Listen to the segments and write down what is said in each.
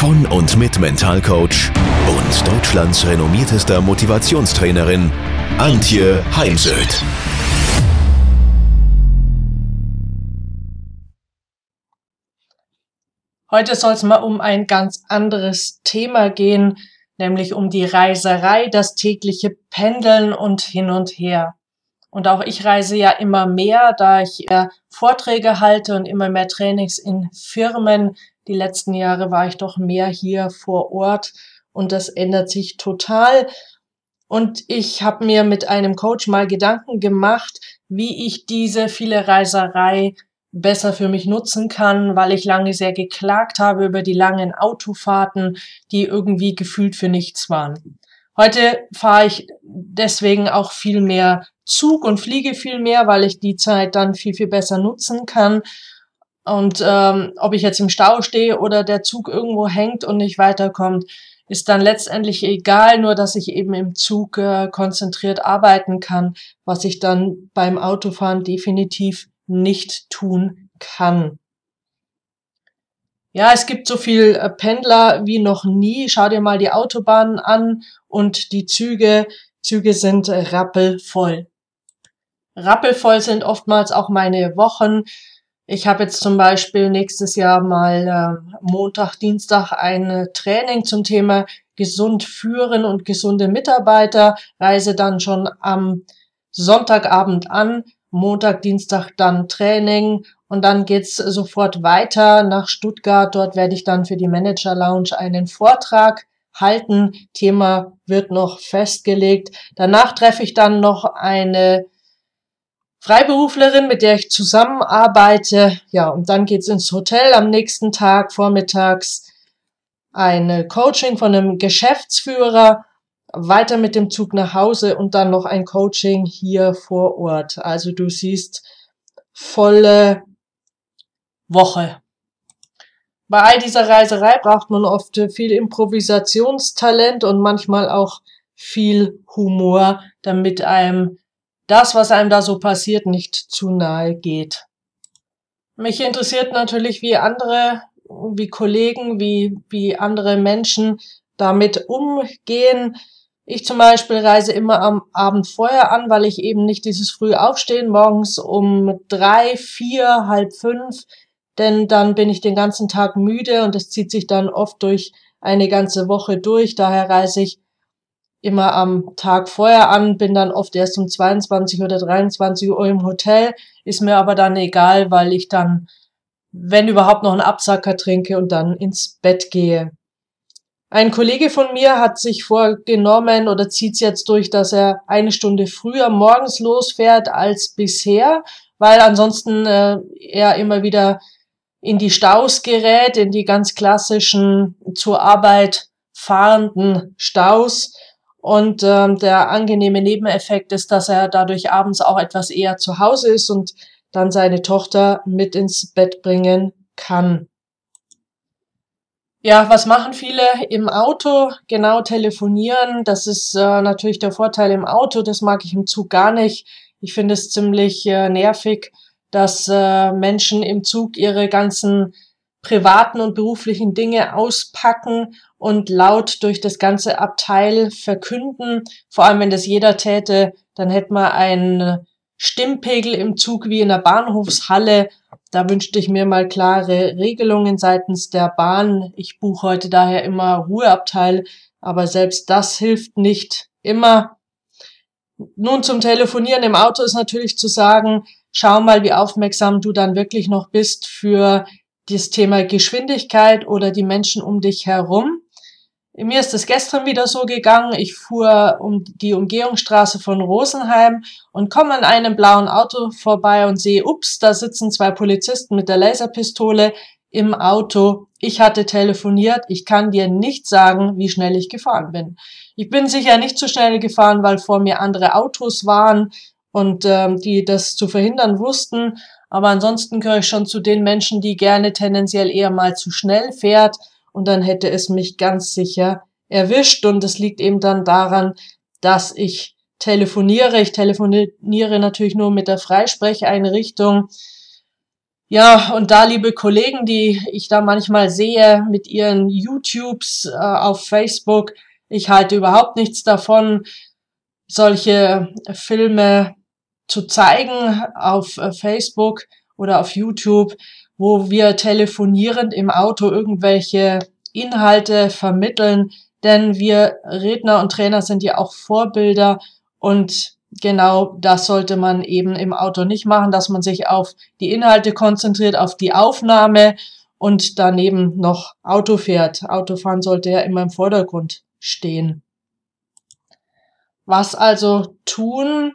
von und mit Mentalcoach und Deutschlands renommiertester Motivationstrainerin Antje Heimsöth. Heute soll es mal um ein ganz anderes Thema gehen, nämlich um die Reiserei, das tägliche Pendeln und hin und her. Und auch ich reise ja immer mehr, da ich Vorträge halte und immer mehr Trainings in Firmen. Die letzten Jahre war ich doch mehr hier vor Ort und das ändert sich total. Und ich habe mir mit einem Coach mal Gedanken gemacht, wie ich diese viele Reiserei besser für mich nutzen kann, weil ich lange sehr geklagt habe über die langen Autofahrten, die irgendwie gefühlt für nichts waren. Heute fahre ich deswegen auch viel mehr Zug und fliege viel mehr, weil ich die Zeit dann viel, viel besser nutzen kann. Und ähm, ob ich jetzt im Stau stehe oder der Zug irgendwo hängt und nicht weiterkommt, ist dann letztendlich egal, nur dass ich eben im Zug äh, konzentriert arbeiten kann, was ich dann beim Autofahren definitiv nicht tun kann. Ja, es gibt so viel äh, Pendler wie noch nie. Schau dir mal die Autobahnen an und die Züge. Züge sind rappelvoll. Rappelvoll sind oftmals auch meine Wochen. Ich habe jetzt zum Beispiel nächstes Jahr mal äh, Montag, Dienstag ein Training zum Thema gesund führen und gesunde Mitarbeiter. Reise dann schon am Sonntagabend an. Montag, Dienstag dann Training und dann geht's sofort weiter nach Stuttgart. Dort werde ich dann für die Manager Lounge einen Vortrag halten. Thema wird noch festgelegt. Danach treffe ich dann noch eine Freiberuflerin, mit der ich zusammenarbeite. Ja, und dann geht's ins Hotel am nächsten Tag vormittags. Eine Coaching von einem Geschäftsführer weiter mit dem Zug nach Hause und dann noch ein Coaching hier vor Ort. Also du siehst volle Woche. Bei all dieser Reiserei braucht man oft viel Improvisationstalent und manchmal auch viel Humor, damit einem das, was einem da so passiert, nicht zu nahe geht. Mich interessiert natürlich, wie andere, wie Kollegen, wie, wie andere Menschen damit umgehen. Ich zum Beispiel reise immer am Abend vorher an, weil ich eben nicht dieses früh aufstehen, morgens um drei, vier, halb fünf, denn dann bin ich den ganzen Tag müde und es zieht sich dann oft durch eine ganze Woche durch. Daher reise ich immer am Tag vorher an, bin dann oft erst um 22 oder 23 Uhr im Hotel, ist mir aber dann egal, weil ich dann, wenn überhaupt, noch einen Absacker trinke und dann ins Bett gehe. Ein Kollege von mir hat sich vorgenommen oder zieht es jetzt durch, dass er eine Stunde früher morgens losfährt als bisher, weil ansonsten äh, er immer wieder in die Staus gerät, in die ganz klassischen zur Arbeit fahrenden Staus. Und ähm, der angenehme Nebeneffekt ist, dass er dadurch abends auch etwas eher zu Hause ist und dann seine Tochter mit ins Bett bringen kann. Ja, was machen viele im Auto? Genau telefonieren. Das ist äh, natürlich der Vorteil im Auto. Das mag ich im Zug gar nicht. Ich finde es ziemlich äh, nervig, dass äh, Menschen im Zug ihre ganzen privaten und beruflichen Dinge auspacken und laut durch das ganze Abteil verkünden. Vor allem, wenn das jeder täte, dann hätte man einen Stimmpegel im Zug wie in der Bahnhofshalle da wünschte ich mir mal klare Regelungen seitens der Bahn. Ich buche heute daher immer Ruheabteil, aber selbst das hilft nicht immer. Nun zum Telefonieren im Auto ist natürlich zu sagen, schau mal, wie aufmerksam du dann wirklich noch bist für das Thema Geschwindigkeit oder die Menschen um dich herum. Mir ist es gestern wieder so gegangen. Ich fuhr um die Umgehungsstraße von Rosenheim und komme an einem blauen Auto vorbei und sehe, ups, da sitzen zwei Polizisten mit der Laserpistole. im Auto. Ich hatte telefoniert. Ich kann dir nicht sagen, wie schnell ich gefahren bin. Ich bin sicher nicht so schnell gefahren, weil vor mir andere Autos waren und ähm, die das zu verhindern wussten. Aber ansonsten gehöre ich schon zu den Menschen, die gerne tendenziell eher mal zu schnell fährt und dann hätte es mich ganz sicher erwischt. Und es liegt eben dann daran, dass ich telefoniere. Ich telefoniere natürlich nur mit der Freisprecheinrichtung. Ja, und da, liebe Kollegen, die ich da manchmal sehe mit ihren YouTubes äh, auf Facebook, ich halte überhaupt nichts davon, solche Filme zu zeigen auf äh, Facebook oder auf YouTube, wo wir telefonierend im Auto irgendwelche Inhalte vermitteln, denn wir Redner und Trainer sind ja auch Vorbilder und genau das sollte man eben im Auto nicht machen, dass man sich auf die Inhalte konzentriert, auf die Aufnahme und daneben noch Auto fährt. Autofahren sollte ja immer im Vordergrund stehen. Was also tun?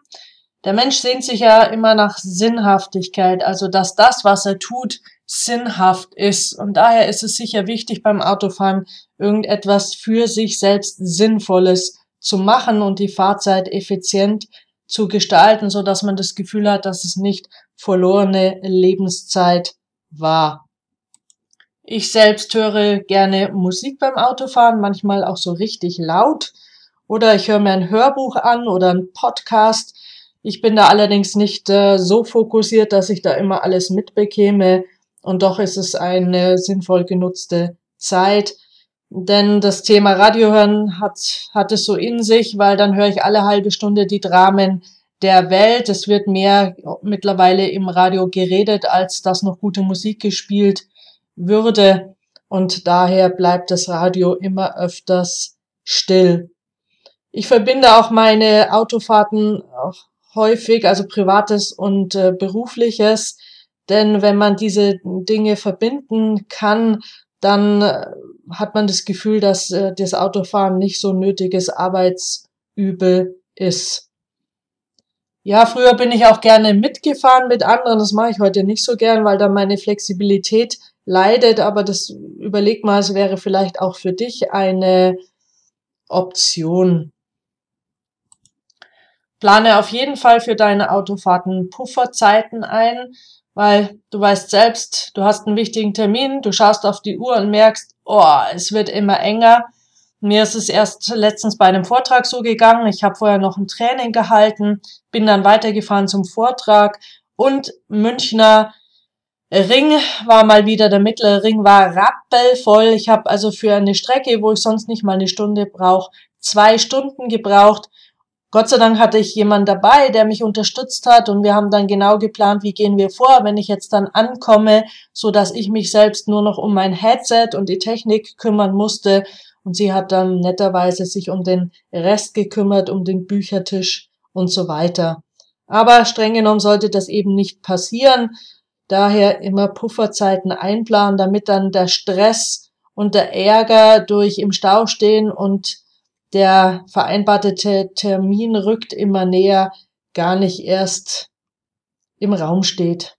Der Mensch sehnt sich ja immer nach Sinnhaftigkeit, also dass das, was er tut, sinnhaft ist. Und daher ist es sicher wichtig beim Autofahren, irgendetwas für sich selbst Sinnvolles zu machen und die Fahrzeit effizient zu gestalten, so dass man das Gefühl hat, dass es nicht verlorene Lebenszeit war. Ich selbst höre gerne Musik beim Autofahren, manchmal auch so richtig laut. Oder ich höre mir ein Hörbuch an oder ein Podcast. Ich bin da allerdings nicht äh, so fokussiert, dass ich da immer alles mitbekäme. Und doch ist es eine sinnvoll genutzte Zeit. Denn das Thema Radio hören hat, hat es so in sich, weil dann höre ich alle halbe Stunde die Dramen der Welt. Es wird mehr mittlerweile im Radio geredet, als dass noch gute Musik gespielt würde. Und daher bleibt das Radio immer öfters still. Ich verbinde auch meine Autofahrten auch häufig, also privates und äh, berufliches. Denn wenn man diese Dinge verbinden kann, dann äh, hat man das Gefühl, dass äh, das Autofahren nicht so nötiges Arbeitsübel ist. Ja, früher bin ich auch gerne mitgefahren mit anderen. Das mache ich heute nicht so gern, weil da meine Flexibilität leidet. Aber das überleg mal, es wäre vielleicht auch für dich eine Option. Plane auf jeden Fall für deine Autofahrten Pufferzeiten ein weil du weißt selbst, du hast einen wichtigen Termin, du schaust auf die Uhr und merkst, oh, es wird immer enger. Mir ist es erst letztens bei einem Vortrag so gegangen. Ich habe vorher noch ein Training gehalten, bin dann weitergefahren zum Vortrag und Münchner Ring war mal wieder, der mittlere Ring war rappelvoll. Ich habe also für eine Strecke, wo ich sonst nicht mal eine Stunde brauche, zwei Stunden gebraucht Gott sei Dank hatte ich jemanden dabei, der mich unterstützt hat und wir haben dann genau geplant, wie gehen wir vor, wenn ich jetzt dann ankomme, so dass ich mich selbst nur noch um mein Headset und die Technik kümmern musste und sie hat dann netterweise sich um den Rest gekümmert, um den Büchertisch und so weiter. Aber streng genommen sollte das eben nicht passieren. Daher immer Pufferzeiten einplanen, damit dann der Stress und der Ärger durch im Stau stehen und der vereinbarte Termin rückt immer näher, gar nicht erst im Raum steht.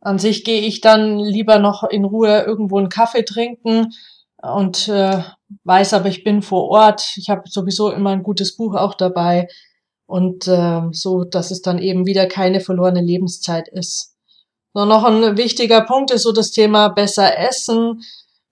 An sich gehe ich dann lieber noch in Ruhe irgendwo einen Kaffee trinken und äh, weiß aber, ich bin vor Ort. Ich habe sowieso immer ein gutes Buch auch dabei und äh, so, dass es dann eben wieder keine verlorene Lebenszeit ist. So, noch ein wichtiger Punkt ist so das Thema besser essen.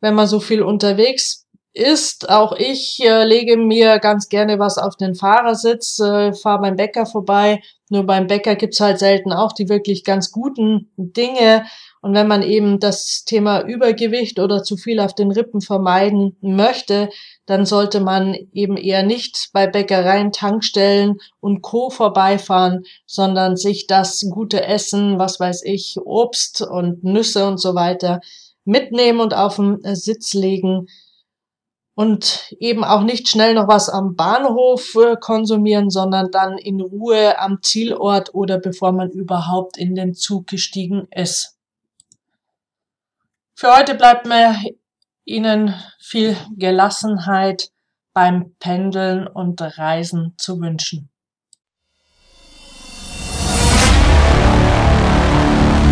Wenn man so viel unterwegs ist. Auch ich äh, lege mir ganz gerne was auf den Fahrersitz, äh, fahre beim Bäcker vorbei. Nur beim Bäcker gibt's halt selten auch die wirklich ganz guten Dinge. Und wenn man eben das Thema Übergewicht oder zu viel auf den Rippen vermeiden möchte, dann sollte man eben eher nicht bei Bäckereien, Tankstellen und Co. vorbeifahren, sondern sich das gute Essen, was weiß ich, Obst und Nüsse und so weiter mitnehmen und auf den Sitz legen und eben auch nicht schnell noch was am Bahnhof äh, konsumieren, sondern dann in Ruhe am Zielort oder bevor man überhaupt in den Zug gestiegen ist. Für heute bleibt mir Ihnen viel Gelassenheit beim Pendeln und Reisen zu wünschen.